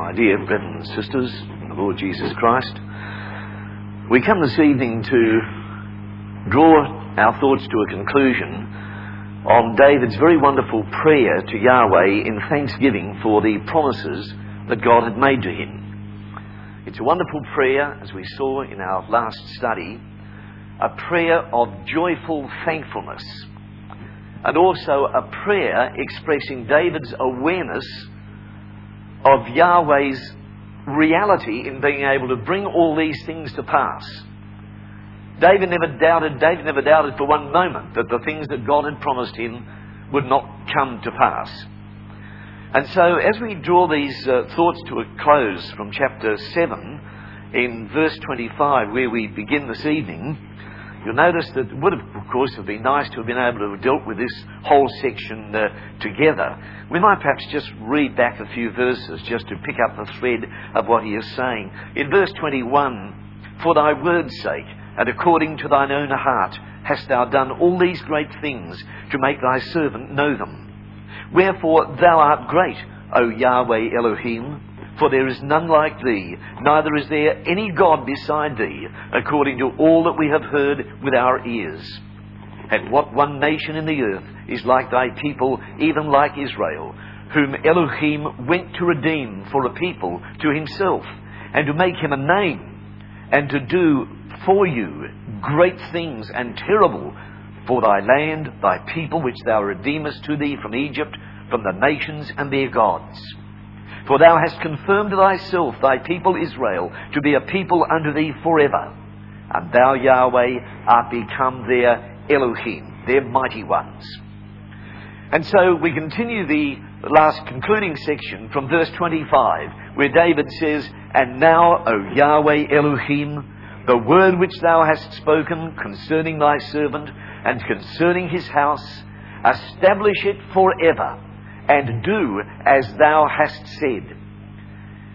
my dear brothers and sisters the Lord Jesus Christ. We come this evening to draw our thoughts to a conclusion on David's very wonderful prayer to Yahweh in thanksgiving for the promises that God had made to him. It's a wonderful prayer, as we saw in our last study, a prayer of joyful thankfulness, and also a prayer expressing David's awareness of Yahweh's reality in being able to bring all these things to pass. David never doubted, David never doubted for one moment that the things that God had promised him would not come to pass. And so, as we draw these uh, thoughts to a close from chapter 7, in verse 25, where we begin this evening, you'll notice that it would have, of course, have been nice to have been able to have dealt with this whole section uh, together. We might perhaps just read back a few verses just to pick up the thread of what he is saying. In verse 21, For thy word's sake, and according to thine own heart, hast thou done all these great things to make thy servant know them. Wherefore thou art great, O Yahweh Elohim, for there is none like thee, neither is there any God beside thee, according to all that we have heard with our ears. And what one nation in the earth is like thy people, even like Israel, whom Elohim went to redeem for a people to himself, and to make him a name, and to do for you great things and terrible for thy land, thy people, which thou redeemest to thee from Egypt, from the nations and their gods. For thou hast confirmed thyself, thy people Israel, to be a people unto thee forever. And thou, Yahweh, art become their Elohim, their mighty ones. And so we continue the last concluding section from verse 25, where David says, And now, O Yahweh Elohim, the word which thou hast spoken concerning thy servant and concerning his house, establish it forever, and do as thou hast said.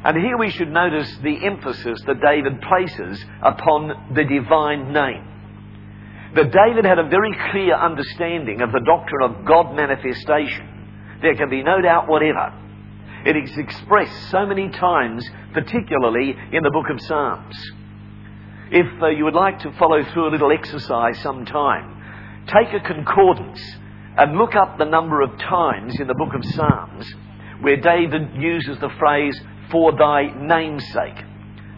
And here we should notice the emphasis that David places upon the divine name. That David had a very clear understanding of the doctrine of God manifestation. There can be no doubt whatever. It is expressed so many times, particularly in the book of Psalms. If uh, you would like to follow through a little exercise sometime, take a concordance and look up the number of times in the book of Psalms where David uses the phrase, for thy name's sake.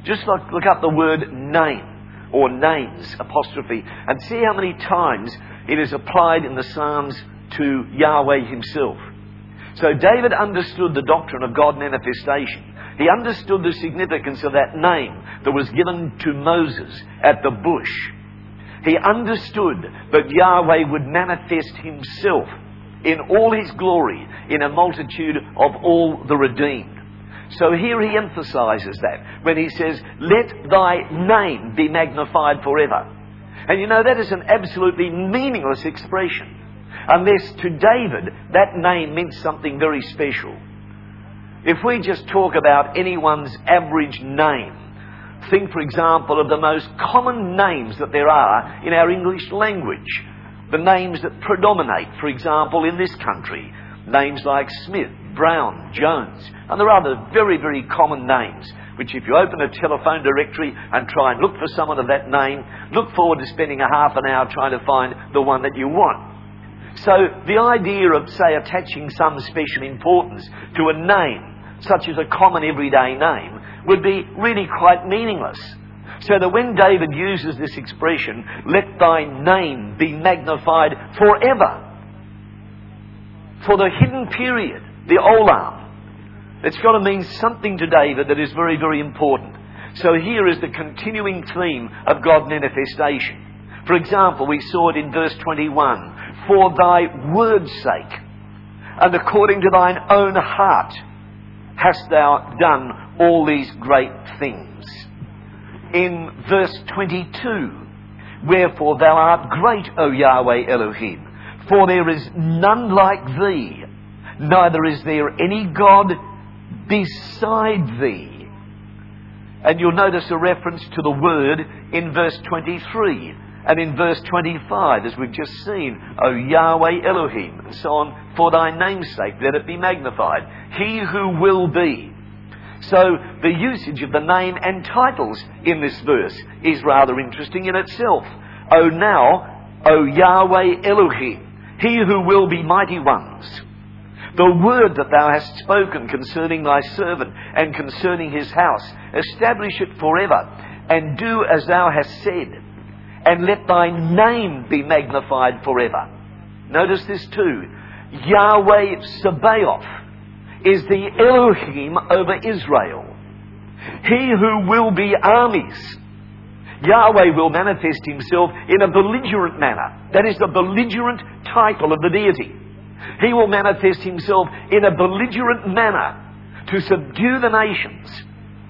Just look, look up the word name or names, apostrophe, and see how many times it is applied in the Psalms to Yahweh himself. So David understood the doctrine of God manifestation. He understood the significance of that name that was given to Moses at the bush. He understood that Yahweh would manifest himself in all his glory in a multitude of all the redeemed. So here he emphasizes that when he says, Let thy name be magnified forever. And you know, that is an absolutely meaningless expression. Unless to David that name meant something very special. If we just talk about anyone's average name, think, for example, of the most common names that there are in our English language. The names that predominate, for example, in this country. Names like Smith, Brown, Jones, and there are other very, very common names, which if you open a telephone directory and try and look for someone of that name, look forward to spending a half an hour trying to find the one that you want. So the idea of, say, attaching some special importance to a name, such as a common everyday name, would be really quite meaningless. So that when David uses this expression, let thy name be magnified forever, for the hidden period, the olam, it's got to mean something to David that is very, very important. So here is the continuing theme of God manifestation. For example, we saw it in verse 21 for thy word's sake, and according to thine own heart hast thou done all these great things. In verse 22, Wherefore thou art great, O Yahweh Elohim, for there is none like thee, neither is there any God beside thee. And you'll notice a reference to the word in verse 23 and in verse 25, as we've just seen, O Yahweh Elohim, and so on, for thy name's sake, let it be magnified. He who will be. So the usage of the name and titles in this verse is rather interesting in itself. O now, O Yahweh Elohim, he who will be mighty ones. The word that thou hast spoken concerning thy servant and concerning his house, establish it forever, and do as thou hast said, and let thy name be magnified forever. Notice this too. Yahweh Sabaoth is the Elohim over Israel. He who will be armies. Yahweh will manifest himself in a belligerent manner. That is the belligerent title of the deity. He will manifest himself in a belligerent manner to subdue the nations,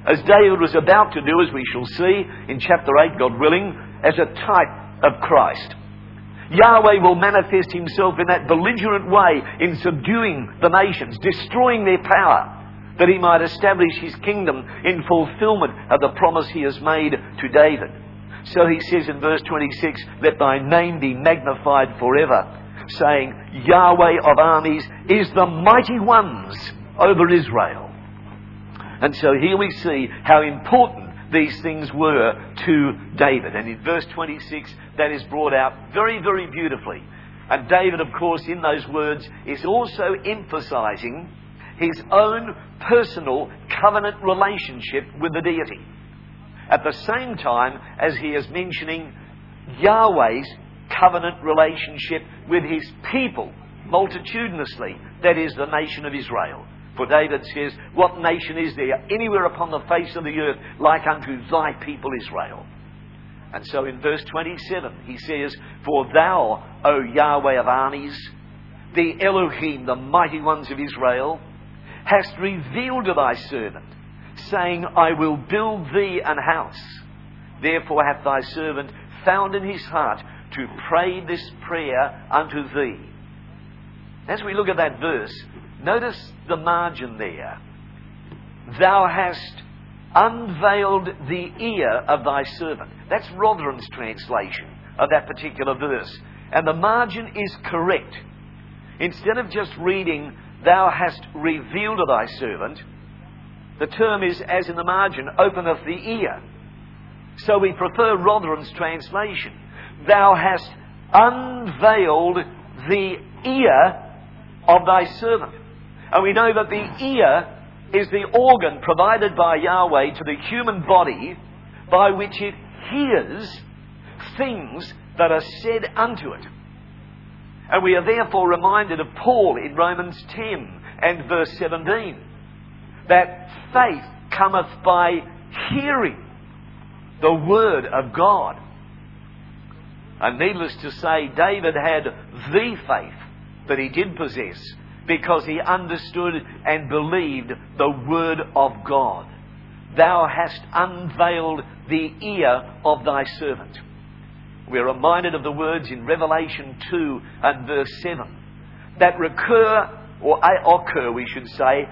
as David was about to do, as we shall see in chapter 8, God willing, as a type of Christ. Yahweh will manifest himself in that belligerent way in subduing the nations, destroying their power, that he might establish his kingdom in fulfillment of the promise he has made to David. So he says in verse 26, Let thy name be magnified forever, saying, Yahweh of armies is the mighty ones over Israel. And so here we see how important these things were to David. And in verse 26, that is brought out very, very beautifully. And David, of course, in those words, is also emphasizing his own personal covenant relationship with the deity. At the same time as he is mentioning Yahweh's covenant relationship with his people multitudinously, that is, the nation of Israel. For David says, What nation is there anywhere upon the face of the earth like unto thy people Israel? And so in verse 27, he says, For thou, O Yahweh of armies, the Elohim, the mighty ones of Israel, hast revealed to thy servant, saying, I will build thee an house. Therefore hath thy servant found in his heart to pray this prayer unto thee. As we look at that verse, Notice the margin there. Thou hast unveiled the ear of thy servant. That's Rotherham's translation of that particular verse. And the margin is correct. Instead of just reading, Thou hast revealed to thy servant, the term is, as in the margin, openeth the ear. So we prefer Rotherham's translation. Thou hast unveiled the ear of thy servant. And we know that the ear is the organ provided by Yahweh to the human body by which it hears things that are said unto it. And we are therefore reminded of Paul in Romans 10 and verse 17 that faith cometh by hearing the word of God. And needless to say, David had the faith that he did possess because he understood and believed the Word of God. Thou hast unveiled the ear of thy servant. We're reminded of the words in Revelation 2 and verse 7 that recur, or occur, we should say,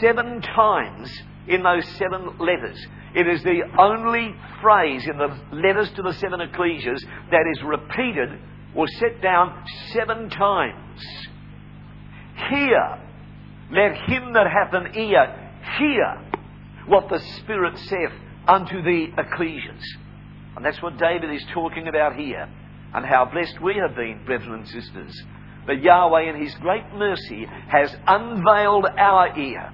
seven times in those seven letters. It is the only phrase in the letters to the seven ecclesias that is repeated or set down seven times. Hear. Let him that hath an ear hear what the Spirit saith unto the ecclesias. And that's what David is talking about here. And how blessed we have been, brethren and sisters, that Yahweh in His great mercy has unveiled our ear.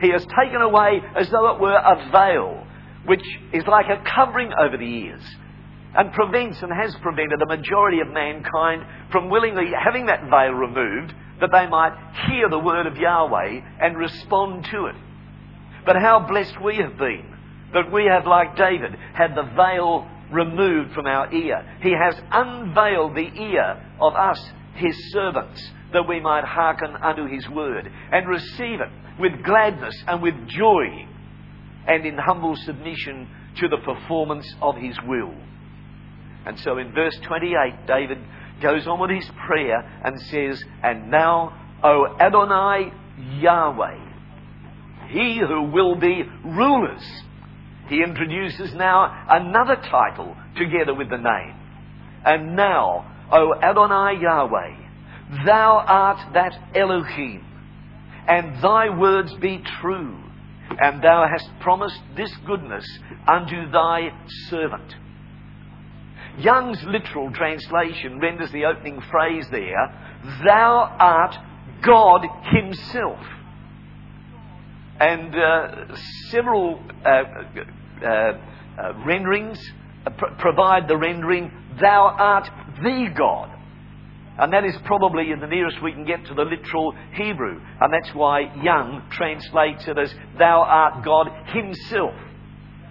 He has taken away, as though it were a veil, which is like a covering over the ears, and prevents and has prevented the majority of mankind from willingly having that veil removed that they might hear the word of Yahweh and respond to it. But how blessed we have been that we have, like David, had the veil removed from our ear. He has unveiled the ear of us, his servants, that we might hearken unto his word and receive it with gladness and with joy and in humble submission to the performance of his will. And so in verse 28, David goes on with his prayer and says, And now, O Adonai Yahweh, he who will be rulers. He introduces now another title together with the name. And now, O Adonai Yahweh, thou art that Elohim, and thy words be true, and thou hast promised this goodness unto thy servant. Young's literal translation renders the opening phrase there, Thou art God Himself. And uh, several uh, uh, uh renderings pr- provide the rendering, Thou art the God. And that is probably the nearest we can get to the literal Hebrew. And that's why Young translates it as, Thou art God Himself.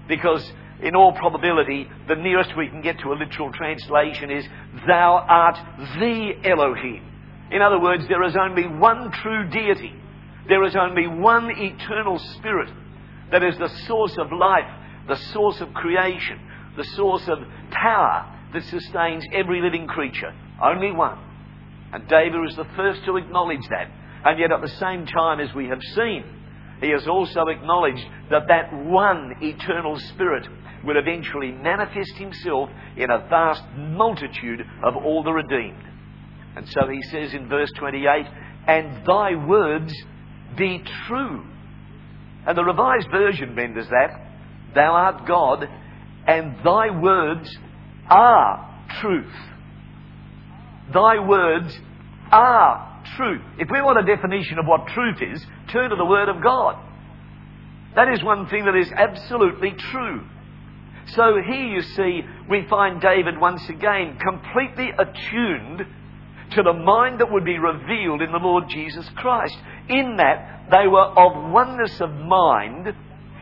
Because in all probability, the nearest we can get to a literal translation is, Thou art the Elohim. In other words, there is only one true deity. There is only one eternal spirit that is the source of life, the source of creation, the source of power that sustains every living creature. Only one. And David is the first to acknowledge that. And yet, at the same time, as we have seen, he has also acknowledged that that one eternal Spirit will eventually manifest himself in a vast multitude of all the redeemed. And so he says in verse 28, And thy words be true. And the Revised Version renders that, Thou art God, and thy words are truth. Thy words are truth. If we want a definition of what truth is, turn to the Word of God. That is one thing that is absolutely true. So here you see, we find David once again completely attuned to the mind that would be revealed in the Lord Jesus Christ. In that they were of oneness of mind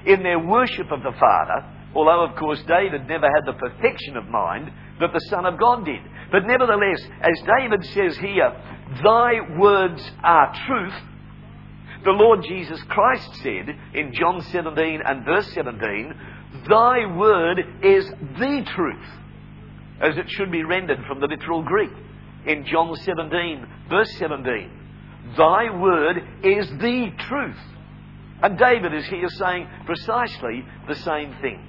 in their worship of the Father, although of course David never had the perfection of mind that the Son of God did. But nevertheless, as David says here, Thy words are truth, the Lord Jesus Christ said in John 17 and verse 17, Thy word is the truth, as it should be rendered from the literal Greek in John 17, verse 17. Thy word is the truth. And David is here saying precisely the same thing.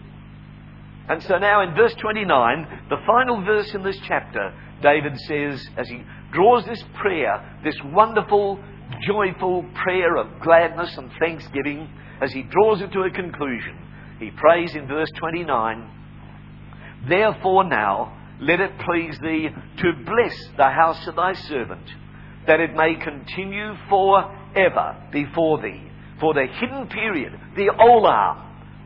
And so now in verse 29, the final verse in this chapter, David says, as he draws this prayer, this wonderful, joyful prayer of gladness and thanksgiving, as he draws it to a conclusion, he prays in verse 29, Therefore now, let it please thee to bless the house of thy servant, that it may continue for ever before thee. For the hidden period, the olam,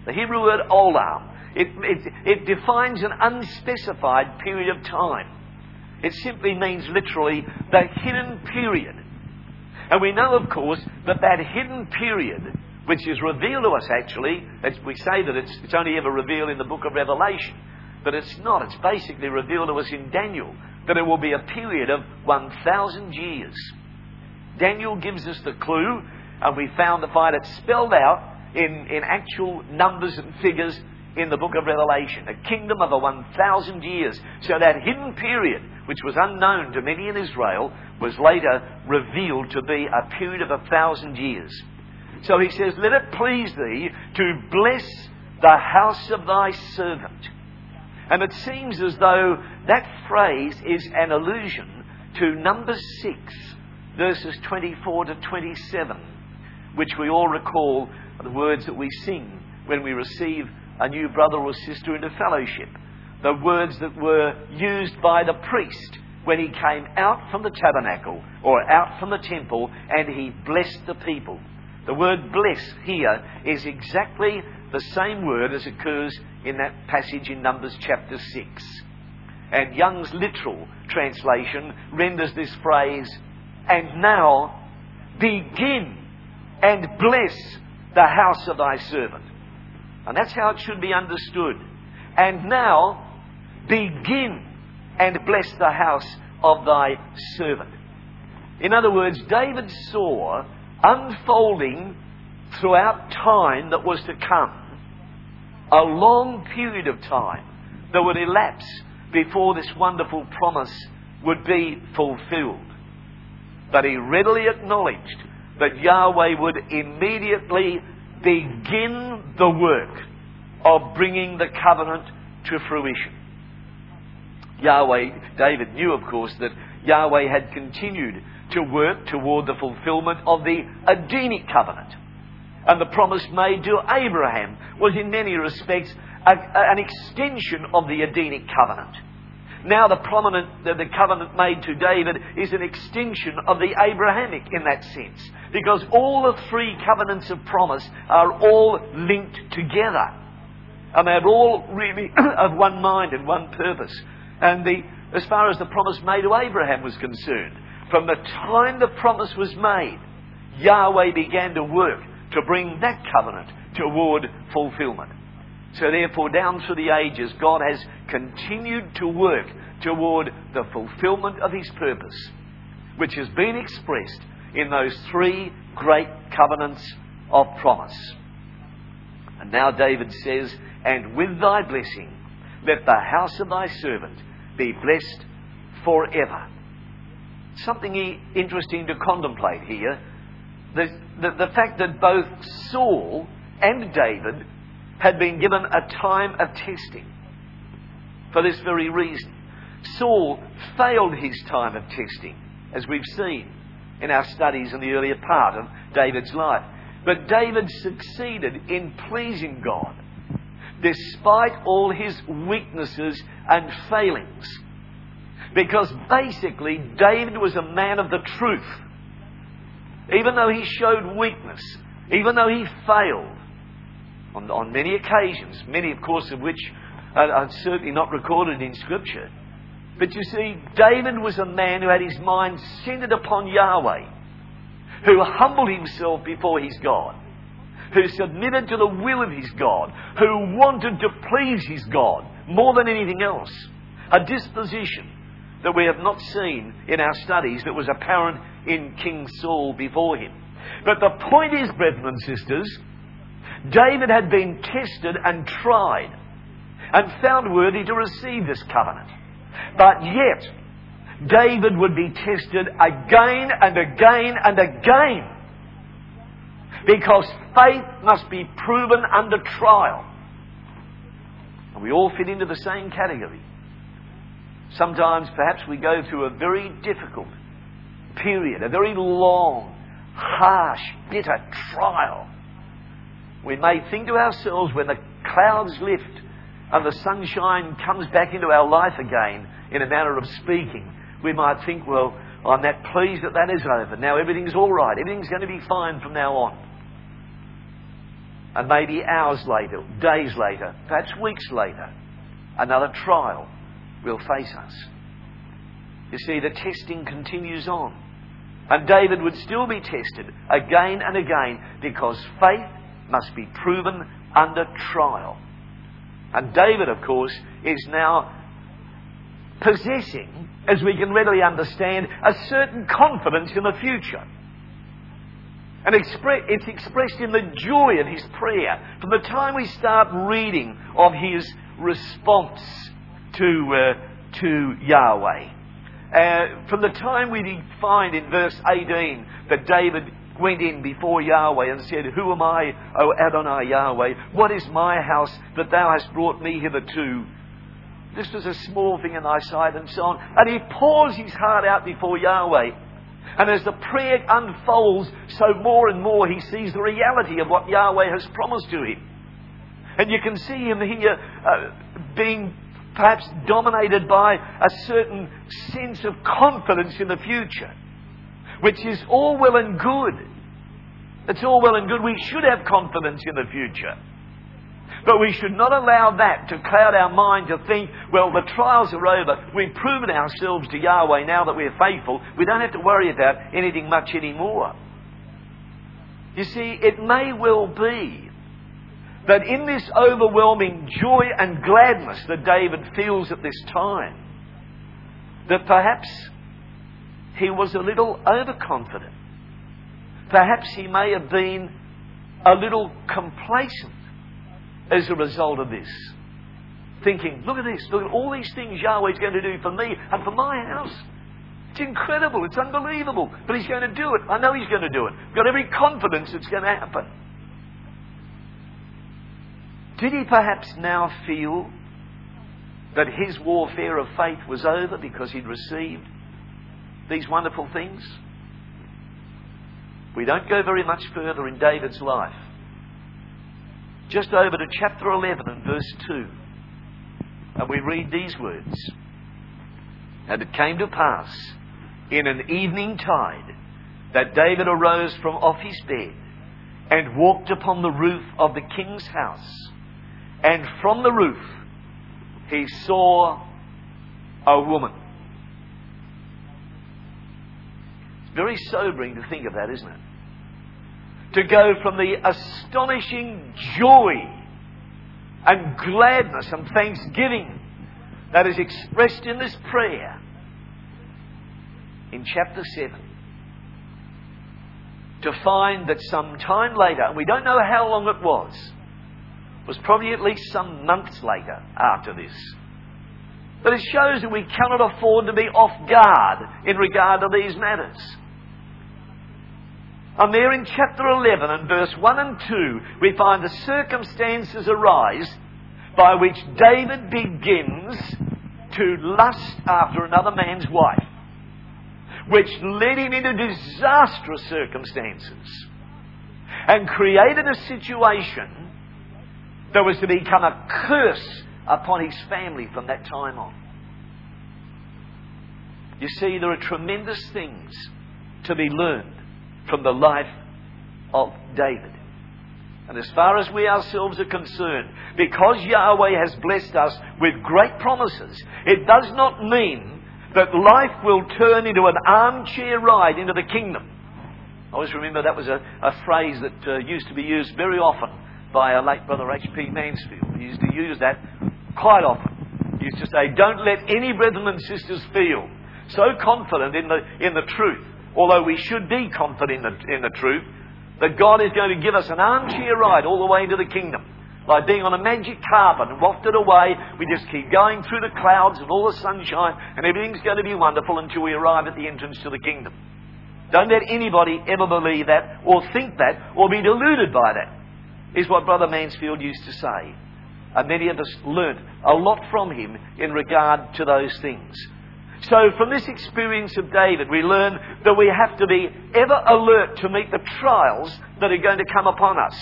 the Hebrew word olam, it, it, it defines an unspecified period of time. It simply means literally the hidden period. And we know, of course, that that hidden period, which is revealed to us actually, we say that it's, it's only ever revealed in the book of Revelation, but it's not. It's basically revealed to us in Daniel that it will be a period of 1,000 years. Daniel gives us the clue, and we found to find it spelled out in, in actual numbers and figures in the book of Revelation. A kingdom of a 1,000 years. So that hidden period, which was unknown to many in Israel, was later revealed to be a period of a thousand years. So he says, Let it please thee to bless the house of thy servant. And it seems as though that phrase is an allusion to number 6, verses 24 to 27, which we all recall the words that we sing when we receive a new brother or sister into fellowship. The words that were used by the priest when he came out from the tabernacle or out from the temple and he blessed the people. The word bless here is exactly the same word as occurs in that passage in Numbers chapter 6. And Young's literal translation renders this phrase, and now begin and bless the house of thy servant. And that's how it should be understood. And now begin and bless the house of thy servant. In other words, David saw unfolding throughout time that was to come a long period of time that would elapse before this wonderful promise would be fulfilled. But he readily acknowledged that Yahweh would immediately begin the work of bringing the covenant to fruition. Yahweh, David knew, of course, that Yahweh had continued to work toward the fulfillment of the Edenic covenant. and the promise made to Abraham was in many respects a, an extension of the Edenic covenant. Now the prominent, the, the covenant made to David is an extension of the Abrahamic in that sense. Because all the three covenants of promise are all linked together. And they're all really of one mind and one purpose. And the, as far as the promise made to Abraham was concerned, from the time the promise was made, Yahweh began to work to bring that covenant toward fulfillment. So, therefore, down through the ages, God has continued to work toward the fulfillment of His purpose, which has been expressed in those three great covenants of promise. And now David says, And with thy blessing, let the house of thy servant be blessed forever. Something interesting to contemplate here the, the, the fact that both Saul and David had been given a time of testing for this very reason. Saul failed his time of testing, as we've seen in our studies in the earlier part of David's life. But David succeeded in pleasing God despite all his weaknesses and failings. Because basically, David was a man of the truth. Even though he showed weakness, even though he failed on, on many occasions, many, of course, of which are, are certainly not recorded in Scripture. But you see, David was a man who had his mind centered upon Yahweh, who humbled himself before his God, who submitted to the will of his God, who wanted to please his God more than anything else. A disposition that we have not seen in our studies that was apparent in King Saul before him. But the point is, brethren and sisters, David had been tested and tried and found worthy to receive this covenant. But yet, David would be tested again and again and again because faith must be proven under trial. And we all fit into the same category. Sometimes perhaps we go through a very difficult period, a very long, harsh, bitter trial. We may think to ourselves when the clouds lift and the sunshine comes back into our life again, in a manner of speaking, we might think, well, I'm that pleased that that is over. Now everything's all right. Everything's going to be fine from now on. And maybe hours later, days later, perhaps weeks later, another trial will face us. You see, the testing continues on. And David would still be tested again and again because faith must be proven under trial. And David, of course, is now possessing, as we can readily understand, a certain confidence in the future. And it's expressed in the joy of his prayer. From the time we start reading of his response to, uh, to Yahweh. Uh, from the time we find in verse 18 that David went in before Yahweh and said, Who am I, O Adonai Yahweh? What is my house that thou hast brought me hitherto? This was a small thing in thy sight, and so on. And he pours his heart out before Yahweh. And as the prayer unfolds, so more and more he sees the reality of what Yahweh has promised to him. And you can see him here uh, being perhaps dominated by a certain sense of confidence in the future, which is all well and good. It's all well and good. We should have confidence in the future. But we should not allow that to cloud our mind to think, well, the trials are over. We've proven ourselves to Yahweh now that we're faithful. We don't have to worry about anything much anymore. You see, it may well be that in this overwhelming joy and gladness that David feels at this time, that perhaps he was a little overconfident. Perhaps he may have been a little complacent as a result of this. Thinking, look at this, look at all these things Yahweh's going to do for me and for my house. It's incredible, it's unbelievable, but He's going to do it. I know He's going to do it. I've got every confidence it's going to happen. Did he perhaps now feel that his warfare of faith was over because he'd received these wonderful things? We don't go very much further in David's life just over to chapter 11 and verse 2. And we read these words And it came to pass in an evening tide that David arose from off his bed and walked upon the roof of the king's house. And from the roof he saw a woman. It's very sobering to think of that, isn't it? To go from the astonishing joy and gladness and thanksgiving that is expressed in this prayer in chapter 7 to find that some time later, and we don't know how long it was, was probably at least some months later after this. But it shows that we cannot afford to be off guard in regard to these matters. And there in chapter 11 and verse 1 and 2, we find the circumstances arise by which David begins to lust after another man's wife, which led him into disastrous circumstances and created a situation that was to become a curse upon his family from that time on. You see, there are tremendous things to be learned from the life of David. And as far as we ourselves are concerned, because Yahweh has blessed us with great promises, it does not mean that life will turn into an armchair ride into the kingdom. I always remember that was a, a phrase that uh, used to be used very often by our late brother H.P. Mansfield. He used to use that quite often. He used to say, Don't let any brethren and sisters feel so confident in the, in the truth, although we should be confident in the, in the truth, that God is going to give us an armchair ride all the way into the kingdom. Like being on a magic carpet and wafted away, we just keep going through the clouds and all the sunshine, and everything's going to be wonderful until we arrive at the entrance to the kingdom. Don't let anybody ever believe that, or think that, or be deluded by that, is what Brother Mansfield used to say. And many of us learnt a lot from him in regard to those things. So, from this experience of David, we learn that we have to be ever alert to meet the trials that are going to come upon us.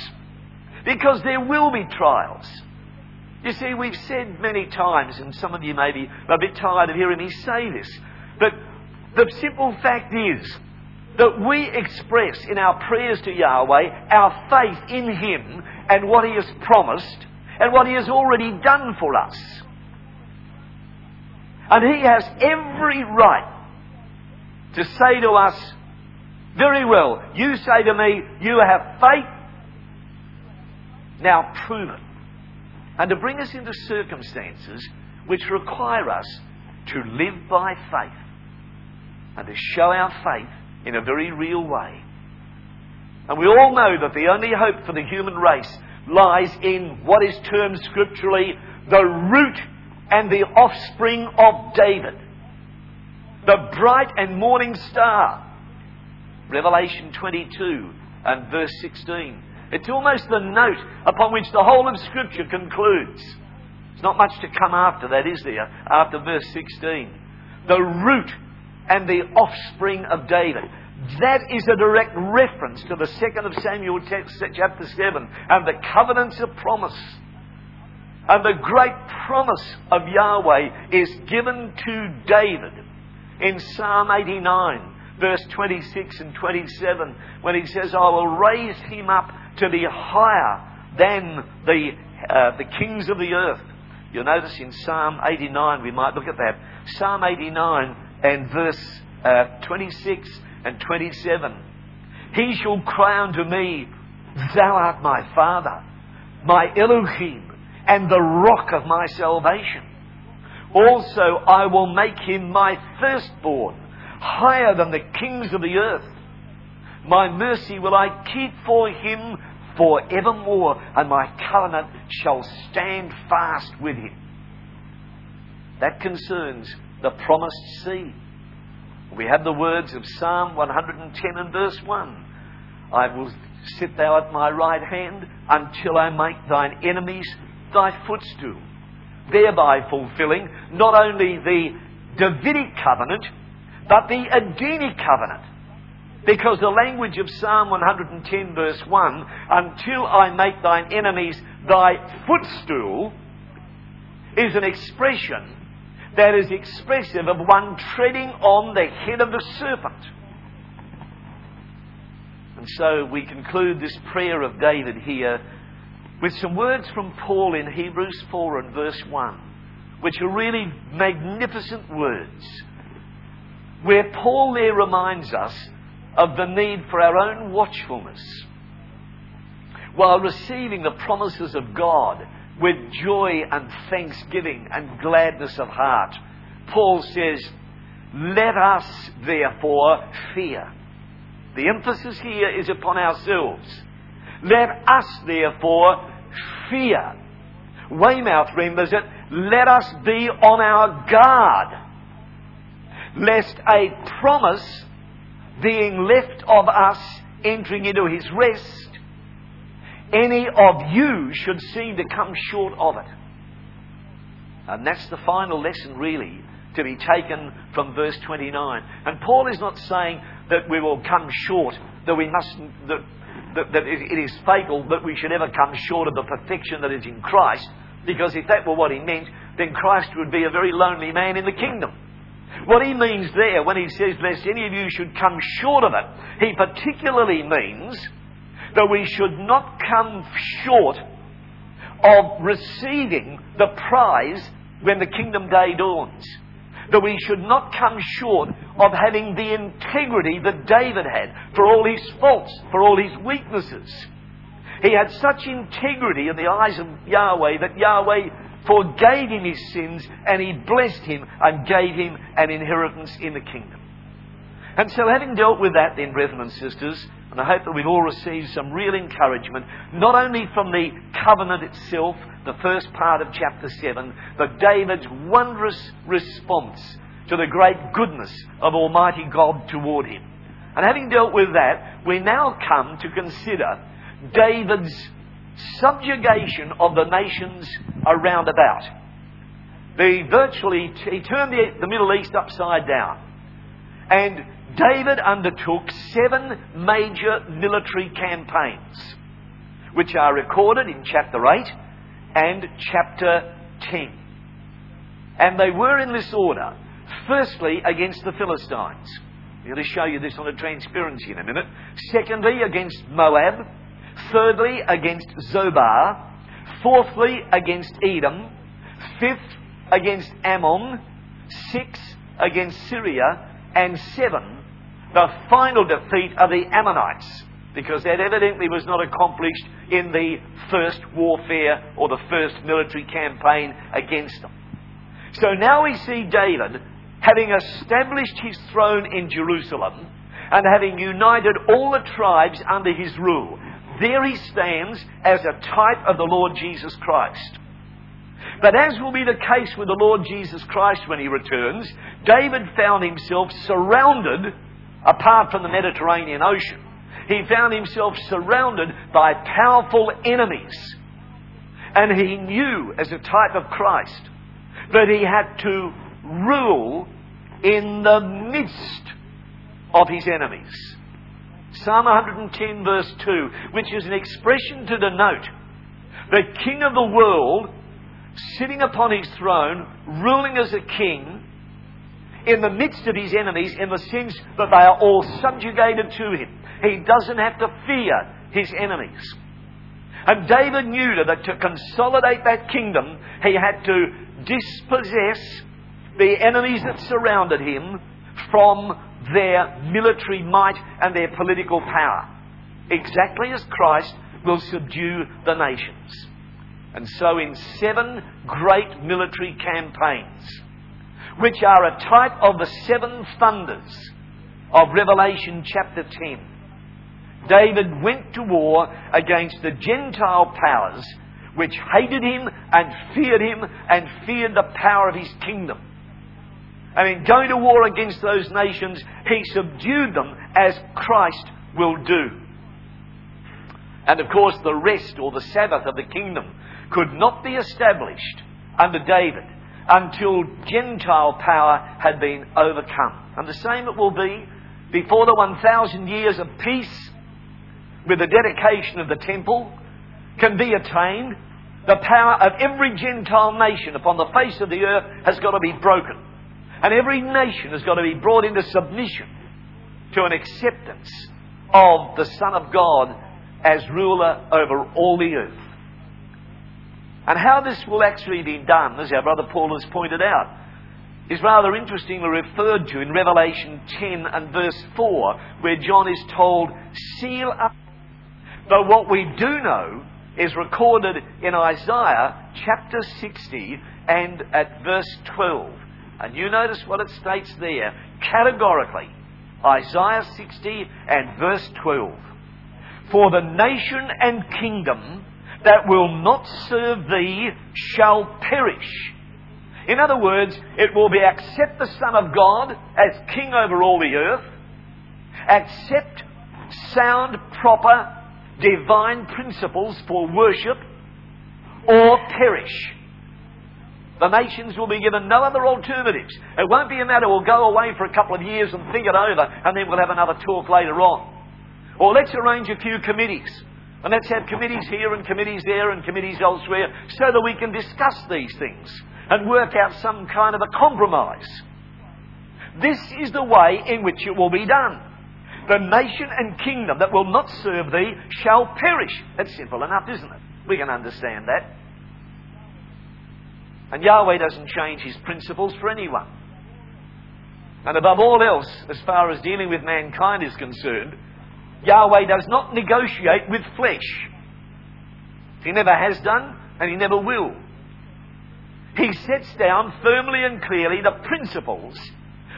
Because there will be trials. You see, we've said many times, and some of you may be a bit tired of hearing me say this, but the simple fact is that we express in our prayers to Yahweh our faith in Him and what He has promised and what He has already done for us. And he has every right to say to us, very well, you say to me, you have faith, now prove it. And to bring us into circumstances which require us to live by faith and to show our faith in a very real way. And we all know that the only hope for the human race lies in what is termed scripturally the root and the offspring of David, the bright and morning star. Revelation 22 and verse 16. It's almost the note upon which the whole of Scripture concludes. There's not much to come after that, is there? After verse 16. The root and the offspring of David. That is a direct reference to the second of Samuel chapter 7 and the covenants of promise. And the great promise of Yahweh is given to David in Psalm 89, verse 26 and 27, when he says, I will raise him up to be higher than the, uh, the kings of the earth. You'll notice in Psalm 89, we might look at that. Psalm 89 and verse uh, 26 and 27. He shall cry unto me, Thou art my Father, my Elohim and the rock of my salvation. Also, I will make him my firstborn, higher than the kings of the earth. My mercy will I keep for him for evermore, and my covenant shall stand fast with him. That concerns the promised seed. We have the words of Psalm 110 and verse 1. I will sit thou at my right hand until I make thine enemies thy footstool, thereby fulfilling not only the Davidic covenant, but the Edenic covenant. Because the language of Psalm 110, verse 1, until I make thine enemies thy footstool is an expression that is expressive of one treading on the head of the serpent. And so we conclude this prayer of David here with some words from Paul in Hebrews 4 and verse 1, which are really magnificent words, where Paul there reminds us of the need for our own watchfulness while receiving the promises of God with joy and thanksgiving and gladness of heart. Paul says, Let us therefore fear. The emphasis here is upon ourselves. Let us therefore fear. Weymouth renders it, let us be on our guard, lest a promise being left of us entering into his rest, any of you should seem to come short of it. And that's the final lesson, really, to be taken from verse 29. And Paul is not saying that we will come short, that we mustn't, that that, that it is fatal that we should ever come short of the perfection that is in Christ, because if that were what he meant, then Christ would be a very lonely man in the kingdom. What he means there when he says, lest any of you should come short of it, he particularly means that we should not come short of receiving the prize when the kingdom day dawns that we should not come short of having the integrity that David had for all his faults, for all his weaknesses. He had such integrity in the eyes of Yahweh that Yahweh forgave him his sins and he blessed him and gave him an inheritance in the kingdom. And so, having dealt with that, then, brethren and sisters, and I hope that we've all received some real encouragement, not only from the covenant itself, the first part of chapter 7, but David's wondrous response to the great goodness of Almighty God toward him. And having dealt with that, we now come to consider David's subjugation of the nations around about. The virtually, he turned the, the Middle East upside down. And David undertook seven major military campaigns, which are recorded in chapter 8 and chapter 10. And they were in this order. Firstly, against the Philistines. I'm going to show you this on a transparency in a minute. Secondly, against Moab. Thirdly, against Zobah. Fourthly, against Edom. Fifth, against Ammon. Six, against Syria. And seven, the final defeat of the Ammonites, because that evidently was not accomplished in the first warfare or the first military campaign against them. So now we see David having established his throne in Jerusalem and having united all the tribes under his rule. There he stands as a type of the Lord Jesus Christ. But as will be the case with the Lord Jesus Christ when he returns, David found himself surrounded apart from the Mediterranean Ocean. He found himself surrounded by powerful enemies. And he knew, as a type of Christ, that he had to rule in the midst of his enemies. Psalm 110, verse 2, which is an expression to denote the King of the world sitting upon his throne, ruling as a king, in the midst of his enemies in the sense that they are all subjugated to him. He doesn't have to fear his enemies. And David knew that to consolidate that kingdom, he had to dispossess the enemies that surrounded him from their military might and their political power. Exactly as Christ will subdue the nations. And so, in seven great military campaigns, which are a type of the seven thunders of Revelation chapter 10. David went to war against the Gentile powers which hated him and feared him and feared the power of his kingdom. And in going to war against those nations, he subdued them as Christ will do. And of course, the rest or the Sabbath of the kingdom could not be established under David until Gentile power had been overcome. And the same it will be before the 1,000 years of peace with the dedication of the temple can be attained. The power of every Gentile nation upon the face of the earth has got to be broken. And every nation has got to be brought into submission to an acceptance of the Son of God as ruler over all the earth. And how this will actually be done, as our brother Paul has pointed out, is rather interestingly referred to in Revelation 10 and verse 4, where John is told, Seal up. But what we do know is recorded in Isaiah chapter 60 and at verse 12. And you notice what it states there categorically Isaiah 60 and verse 12. For the nation and kingdom that will not serve thee shall perish. In other words, it will be accept the Son of God as King over all the earth, accept sound, proper, divine principles for worship, or perish. The nations will be given no other alternatives. It won't be a matter we'll go away for a couple of years and think it over and then we'll have another talk later on. Or let's arrange a few committees. And let's have committees here and committees there and committees elsewhere so that we can discuss these things and work out some kind of a compromise. This is the way in which it will be done. The nation and kingdom that will not serve thee shall perish. That's simple enough, isn't it? We can understand that. And Yahweh doesn't change his principles for anyone. And above all else, as far as dealing with mankind is concerned, Yahweh does not negotiate with flesh. He never has done, and he never will. He sets down firmly and clearly the principles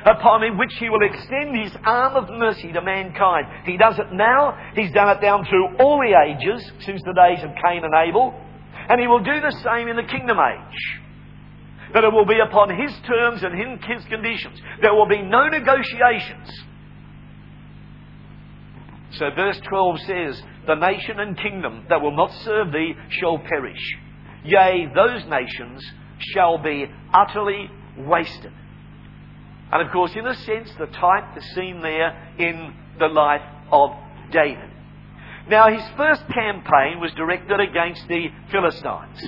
upon which he will extend his arm of mercy to mankind. He does it now, he's done it down through all the ages, since the days of Cain and Abel, and he will do the same in the kingdom age that it will be upon his terms and in his conditions. There will be no negotiations. So verse 12 says, The nation and kingdom that will not serve thee shall perish. Yea, those nations shall be utterly wasted. And of course, in a sense, the type is seen there in the life of David. Now, his first campaign was directed against the Philistines.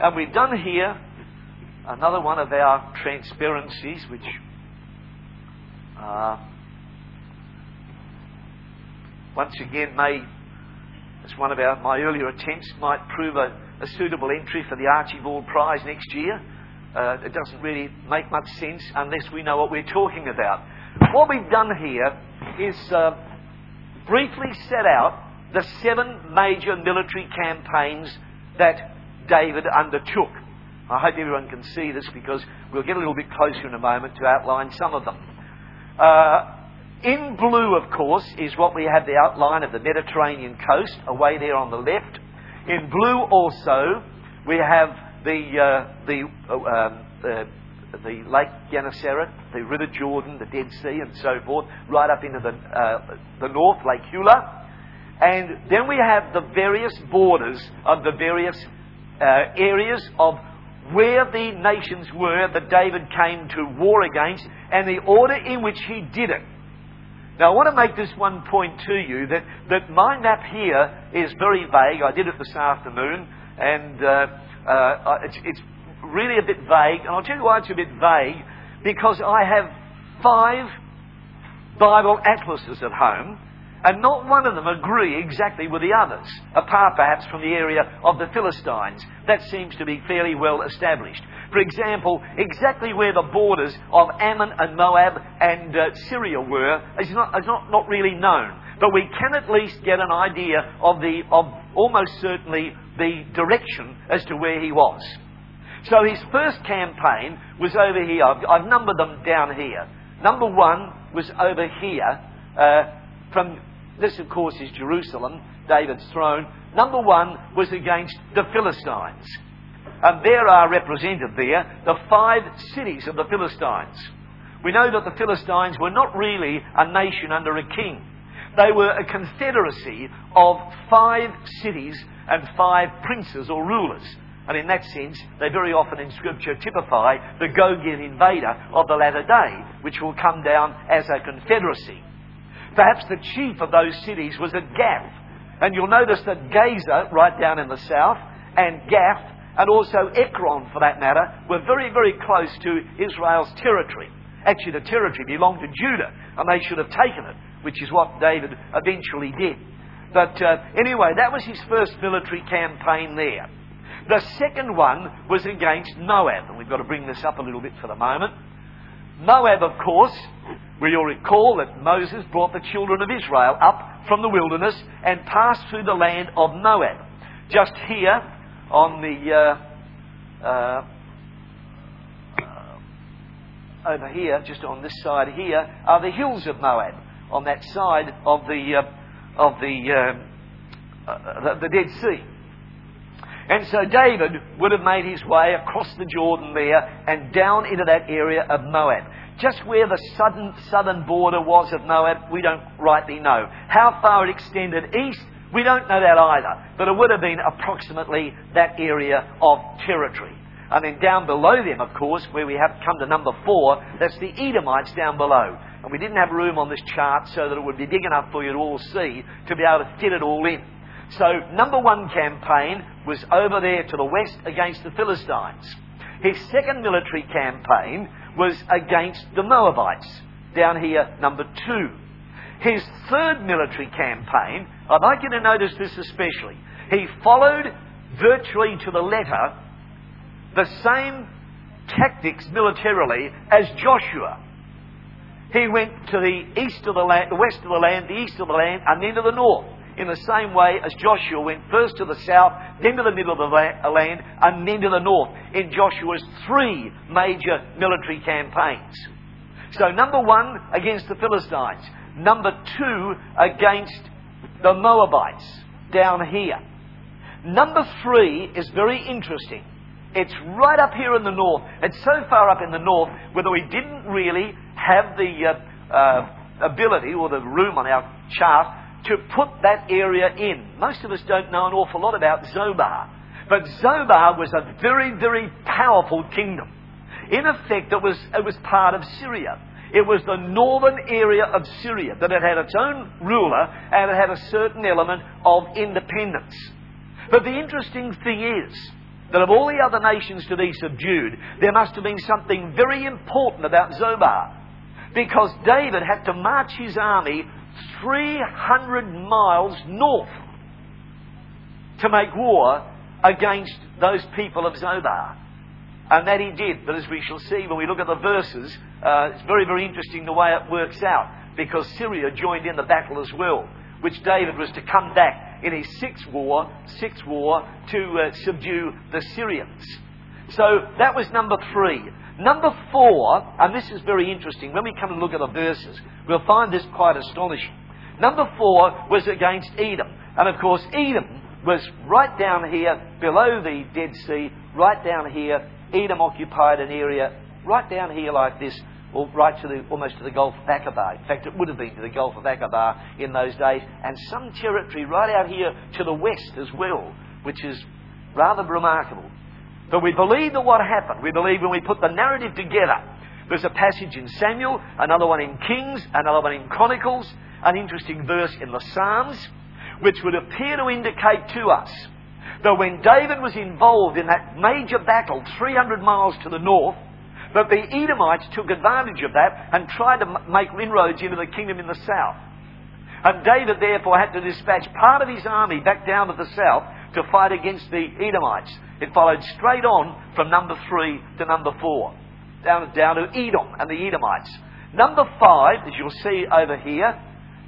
And we've done here another one of our transparencies, which uh, once again may, as one of our, my earlier attempts, might prove a, a suitable entry for the Archibald Prize next year. Uh, it doesn't really make much sense unless we know what we're talking about. What we've done here is uh, briefly set out the seven major military campaigns that David undertook. I hope everyone can see this because we'll get a little bit closer in a moment to outline some of them. Uh, in blue, of course, is what we have the outline of the Mediterranean coast away there on the left. In blue also, we have the, uh, the, uh, um, the, Lake Gennesaret, the River Jordan, the Dead Sea, and so forth, right up into the, uh, the north, Lake Hula. And then we have the various borders of the various uh, areas of where the nations were that David came to war against and the order in which he did it. Now, I want to make this one point to you that, that my map here is very vague. I did it this afternoon, and uh, uh, it's, it's really a bit vague. And I'll tell you why it's a bit vague because I have five Bible atlases at home and not one of them agree exactly with the others, apart perhaps from the area of the Philistines. That seems to be fairly well established. For example, exactly where the borders of Ammon and Moab and uh, Syria were is, not, is not, not really known. But we can at least get an idea of, the, of almost certainly the direction as to where he was. So his first campaign was over here. I've, I've numbered them down here. Number one was over here uh, from this, of course, is Jerusalem, David's throne. Number one was against the Philistines. And there are represented there the five cities of the Philistines. We know that the Philistines were not really a nation under a king. They were a confederacy of five cities and five princes or rulers. And in that sense, they very often in Scripture typify the Gogian invader of the latter day, which will come down as a confederacy. Perhaps the chief of those cities was at Gath. And you'll notice that Gaza, right down in the south, and Gath, and also Ekron for that matter, were very, very close to Israel's territory. Actually, the territory belonged to Judah, and they should have taken it, which is what David eventually did. But uh, anyway, that was his first military campaign there. The second one was against Moab, and we've got to bring this up a little bit for the moment. Moab, of course, we will recall that Moses brought the children of Israel up from the wilderness and passed through the land of Moab. Just here on the uh, uh, uh, over here, just on this side here, are the hills of Moab. On that side of the uh, of the, uh, uh, the the Dead Sea. And so David would have made his way across the Jordan there and down into that area of Moab. Just where the southern, southern border was of Moab, we don't rightly know. How far it extended east, we don't know that either. But it would have been approximately that area of territory. And then down below them, of course, where we have come to number four, that's the Edomites down below. And we didn't have room on this chart so that it would be big enough for you to all see to be able to fit it all in. So, number one campaign was over there to the west against the Philistines. His second military campaign was against the Moabites, down here, number two. His third military campaign, I'd like you to notice this especially. He followed virtually to the letter the same tactics militarily as Joshua. He went to the east of the land, the west of the land, the east of the land, and then to the north in the same way as Joshua went first to the south, then to the middle of the land, and then to the north in Joshua's three major military campaigns. So, number one, against the Philistines. Number two, against the Moabites, down here. Number three is very interesting. It's right up here in the north. It's so far up in the north whether we didn't really have the uh, uh, ability or the room on our chart to put that area in. Most of us don't know an awful lot about Zobah. But Zobah was a very, very powerful kingdom. In effect, it was, it was part of Syria. It was the northern area of Syria that it had its own ruler and it had a certain element of independence. But the interesting thing is that of all the other nations to be subdued, there must have been something very important about Zobah. Because David had to march his army 300 miles north to make war against those people of Zobah. And that he did. But as we shall see when we look at the verses, uh, it's very, very interesting the way it works out because Syria joined in the battle as well, which David was to come back in his sixth war, sixth war to uh, subdue the Syrians. So that was number three. Number four, and this is very interesting, when we come and look at the verses, we'll find this quite astonishing. Number four was against Edom. And of course, Edom was right down here below the Dead Sea, right down here. Edom occupied an area right down here like this, or right to the, almost to the Gulf of Aqaba. In fact, it would have been to the Gulf of Aqaba in those days, and some territory right out here to the west as well, which is rather remarkable. But we believe that what happened, we believe when we put the narrative together, there's a passage in Samuel, another one in Kings, another one in Chronicles, an interesting verse in the Psalms, which would appear to indicate to us that when David was involved in that major battle 300 miles to the north, that the Edomites took advantage of that and tried to make inroads into the kingdom in the south. And David therefore had to dispatch part of his army back down to the south to fight against the Edomites. It followed straight on from number three to number four, down, down to Edom and the Edomites. Number five, as you'll see over here,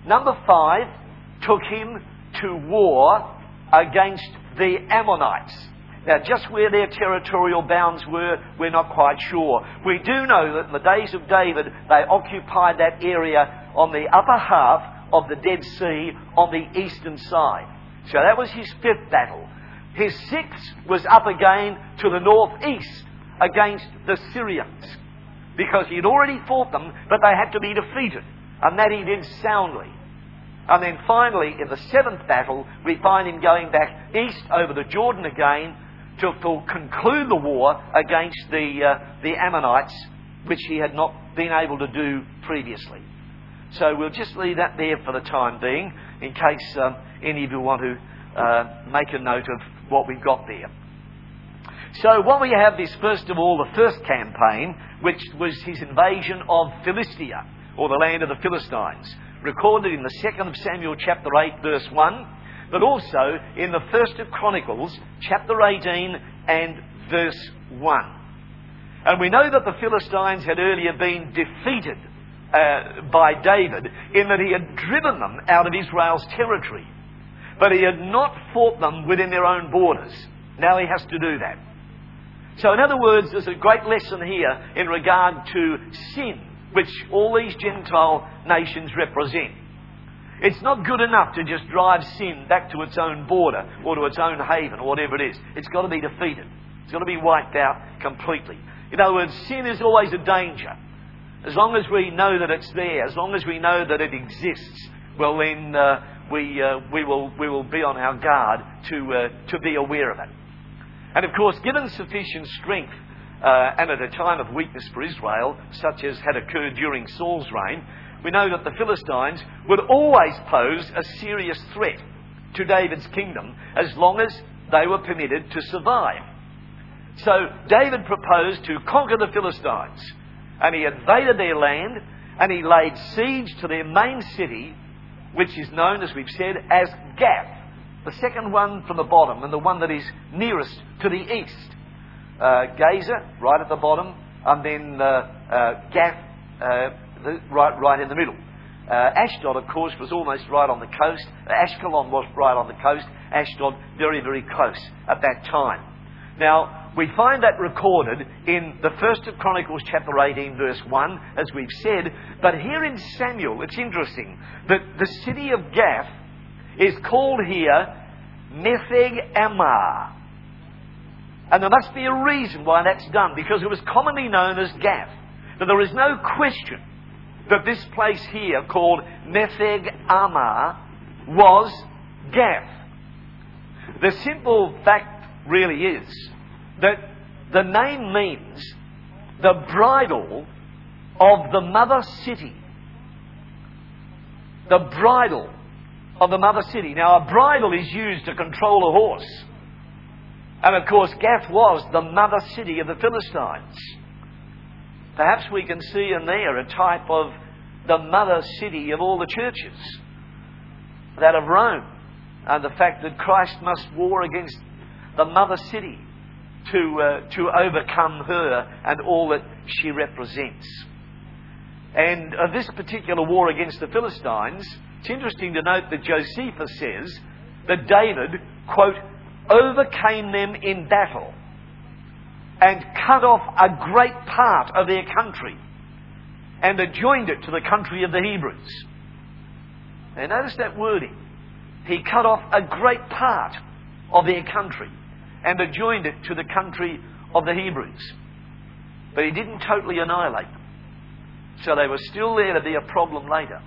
number five took him to war against the Ammonites. Now, just where their territorial bounds were, we're not quite sure. We do know that in the days of David, they occupied that area on the upper half of the Dead Sea on the eastern side. So that was his fifth battle. His sixth was up again to the northeast against the Syrians because he had already fought them, but they had to be defeated. And that he did soundly. And then finally, in the seventh battle, we find him going back east over the Jordan again to, to conclude the war against the, uh, the Ammonites, which he had not been able to do previously. So we'll just leave that there for the time being, in case um, any of you want to uh, make a note of what we've got there. So what we have is first of all the first campaign, which was his invasion of Philistia, or the land of the Philistines, recorded in the second of Samuel chapter 8 verse 1, but also in the first of Chronicles chapter 18 and verse 1. And we know that the Philistines had earlier been defeated uh, by David in that he had driven them out of Israel's territory. But he had not fought them within their own borders. Now he has to do that. So, in other words, there's a great lesson here in regard to sin, which all these Gentile nations represent. It's not good enough to just drive sin back to its own border or to its own haven or whatever it is. It's got to be defeated. It's got to be wiped out completely. In other words, sin is always a danger. As long as we know that it's there, as long as we know that it exists, well then uh, we, uh, we, will, we will be on our guard to, uh, to be aware of it. And of course, given sufficient strength uh, and at a time of weakness for Israel, such as had occurred during Saul's reign, we know that the Philistines would always pose a serious threat to David's kingdom as long as they were permitted to survive. So David proposed to conquer the Philistines, and he invaded their land, and he laid siege to their main city, which is known, as we've said, as Gath, the second one from the bottom, and the one that is nearest to the east. Uh, Gaza, right at the bottom, and then uh, Gath, uh, the, right, right in the middle. Uh, Ashdod, of course, was almost right on the coast. Ashkelon was right on the coast. Ashdod, very, very close at that time. Now, we find that recorded in the first of Chronicles chapter 18 verse 1, as we've said. But here in Samuel, it's interesting that the city of Gath is called here Metheg Ammah. And there must be a reason why that's done, because it was commonly known as Gath. But there is no question that this place here, called Metheg Ammah, was Gath. The simple fact really is that the name means the bridle of the mother city. The bridle of the mother city. Now, a bridle is used to control a horse. And of course, Gath was the mother city of the Philistines. Perhaps we can see in there a type of the mother city of all the churches, that of Rome, and the fact that Christ must war against the mother city to, uh, to overcome her and all that she represents. And uh, this particular war against the Philistines, it's interesting to note that Josephus says that David, quote, overcame them in battle and cut off a great part of their country and adjoined it to the country of the Hebrews. Now notice that wording. He cut off a great part of their country and adjoined it to the country of the Hebrews. But he didn't totally annihilate them. So they were still there to be a problem later.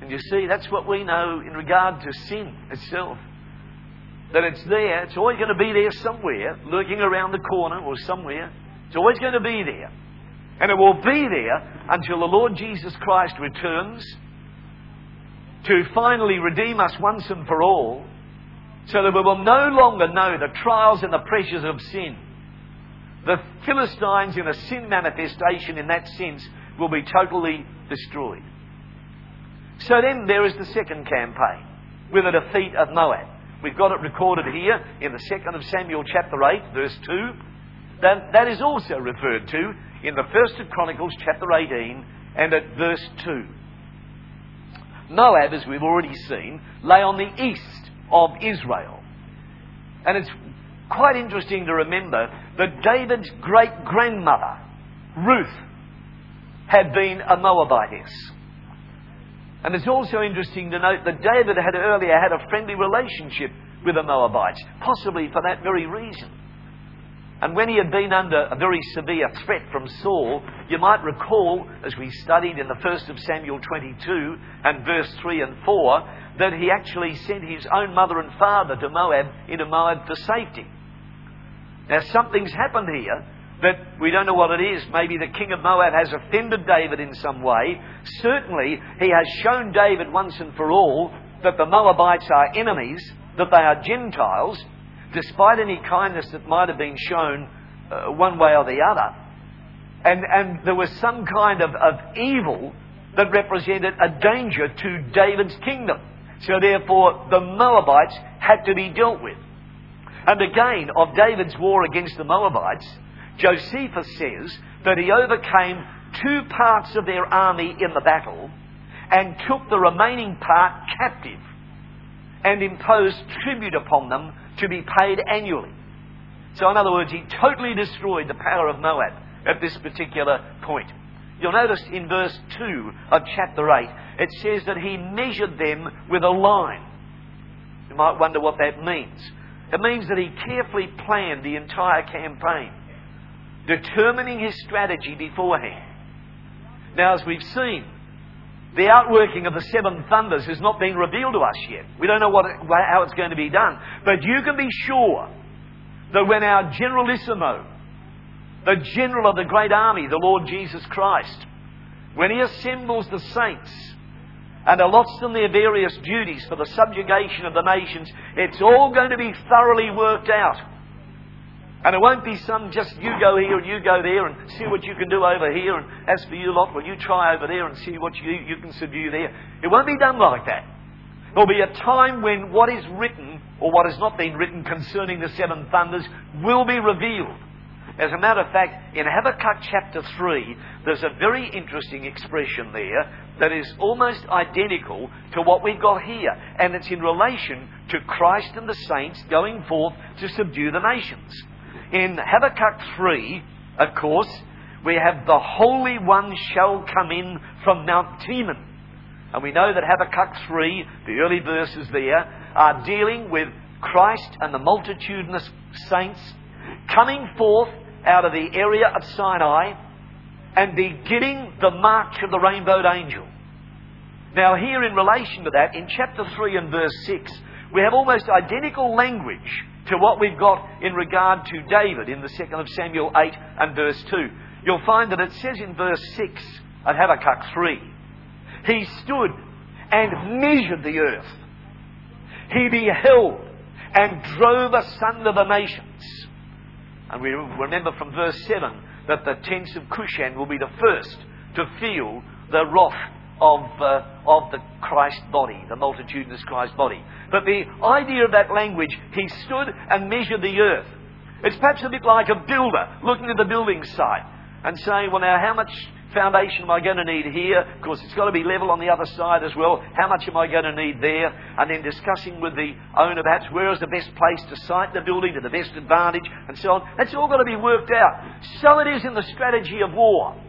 And you see, that's what we know in regard to sin itself. That it's there, it's always going to be there somewhere, lurking around the corner or somewhere. It's always going to be there. And it will be there until the Lord Jesus Christ returns to finally redeem us once and for all so that we will no longer know the trials and the pressures of sin. The Philistines, in a sin manifestation in that sense, will be totally destroyed. So then there is the second campaign with the defeat of Moab. We've got it recorded here in the second of Samuel chapter 8, verse 2. That, that is also referred to in the first of Chronicles chapter 18 and at verse 2. Moab, as we've already seen, lay on the east of Israel. And it's quite interesting to remember that David's great grandmother, Ruth, had been a Moabitess. And it's also interesting to note that David had earlier had a friendly relationship with the Moabites, possibly for that very reason. And when he had been under a very severe threat from Saul, you might recall, as we studied in the first of Samuel 22 and verse 3 and 4, that he actually sent his own mother and father to Moab, into Moab for safety. Now, something's happened here that we don't know what it is. Maybe the king of Moab has offended David in some way. Certainly, he has shown David once and for all that the Moabites are enemies, that they are Gentiles, despite any kindness that might have been shown uh, one way or the other. And, and there was some kind of, of evil that represented a danger to David's kingdom. So therefore, the Moabites had to be dealt with. And again, of David's war against the Moabites, Josephus says that he overcame two parts of their army in the battle and took the remaining part captive and imposed tribute upon them to be paid annually. So, in other words, he totally destroyed the power of Moab at this particular point. You'll notice in verse 2 of chapter 8, it says that he measured them with a line. You might wonder what that means. It means that he carefully planned the entire campaign, determining his strategy beforehand. Now, as we've seen, the outworking of the seven thunders has not been revealed to us yet. We don't know what, how it's going to be done. But you can be sure that when our generalissimo, the general of the great army, the Lord Jesus Christ, when he assembles the saints and allots them their various duties for the subjugation of the nations, it's all going to be thoroughly worked out. And it won't be some just you go here and you go there and see what you can do over here, and as for you lot, well, you try over there and see what you, you can subdue there. It won't be done like that. There'll be a time when what is written, or what has not been written concerning the seven thunders, will be revealed. As a matter of fact, in Habakkuk chapter 3, there's a very interesting expression there that is almost identical to what we've got here. And it's in relation to Christ and the saints going forth to subdue the nations. In Habakkuk 3, of course, we have the Holy One shall come in from Mount Teman. And we know that Habakkuk 3, the early verses there, are dealing with Christ and the multitudinous saints coming forth out of the area of Sinai and beginning the march of the rainbowed angel. Now, here in relation to that, in chapter 3 and verse 6, we have almost identical language to what we've got in regard to David in the 2nd of Samuel 8 and verse 2. You'll find that it says in verse 6 of Habakkuk 3, He stood and measured the earth. He beheld and drove asunder the nations. And we remember from verse 7 that the tents of Cushan will be the first to feel the wrath of, uh, of the Christ body, the multitudinous Christ body. But the idea of that language, he stood and measured the earth. It's perhaps a bit like a builder looking at the building site and saying, well, now, how much foundation am I going to need here? Of course, it's got to be level on the other side as well. How much am I going to need there? And then discussing with the owner perhaps where is the best place to site the building to the best advantage and so on. That's all got to be worked out. So it is in the strategy of war.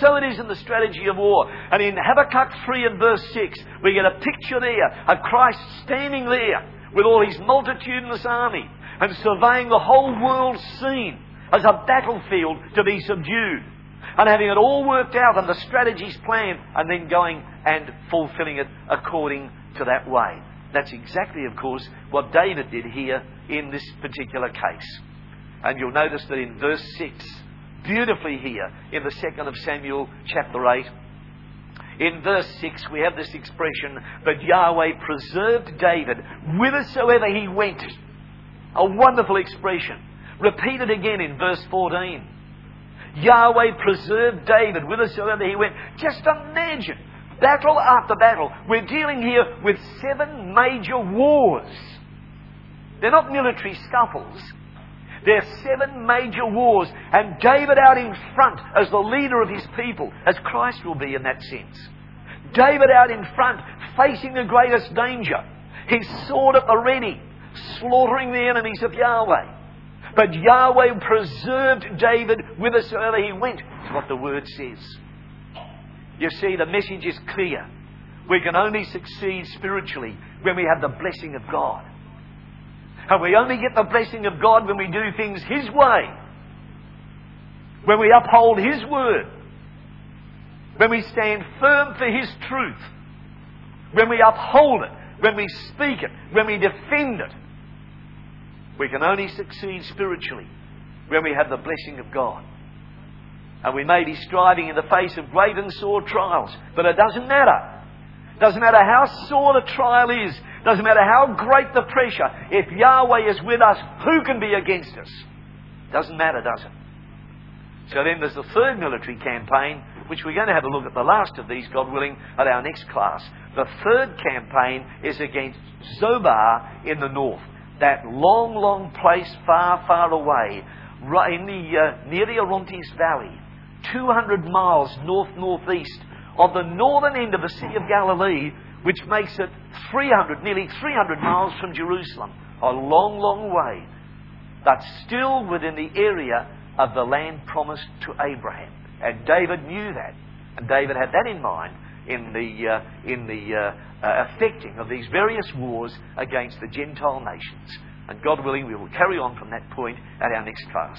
So it is in the strategy of war. And in Habakkuk 3 and verse 6, we get a picture there of Christ standing there with all his multitudinous army and surveying the whole world scene as a battlefield to be subdued. And having it all worked out and the strategies planned and then going and fulfilling it according to that way. That's exactly, of course, what David did here in this particular case. And you'll notice that in verse 6, beautifully here in the second of Samuel chapter 8. In verse 6, we have this expression, but Yahweh preserved David whithersoever he went. A wonderful expression. Repeated again in verse 14. Yahweh preserved David whithersoever he went. Just imagine, battle after battle. We're dealing here with seven major wars. They're not military scuffles. There are seven major wars, and David out in front as the leader of his people, as Christ will be in that sense. David out in front, facing the greatest danger, his sword at the ready, slaughtering the enemies of Yahweh. But Yahweh preserved David whithersoever he went, is what the word says. You see, the message is clear. We can only succeed spiritually when we have the blessing of God. And we only get the blessing of God when we do things His way. When we uphold His word. When we stand firm for His truth. When we uphold it. When we speak it. When we defend it. We can only succeed spiritually when we have the blessing of God. And we may be striving in the face of great and sore trials, but it doesn't matter. Doesn't matter how sore the trial is, Doesn't matter how great the pressure. If Yahweh is with us, who can be against us? Doesn't matter, does it? So then there's the third military campaign, which we're going to have a look at the last of these, God willing, at our next class. The third campaign is against Zobah in the north. That long, long place far, far away, in the, uh, near the Orontes Valley, 200 miles north-northeast of the northern end of the Sea of Galilee, which makes it 300, nearly 300 miles from Jerusalem. A long, long way. But still within the area of the land promised to Abraham. And David knew that. And David had that in mind in the, uh, in the uh, uh, effecting of these various wars against the Gentile nations. And God willing, we will carry on from that point at our next class.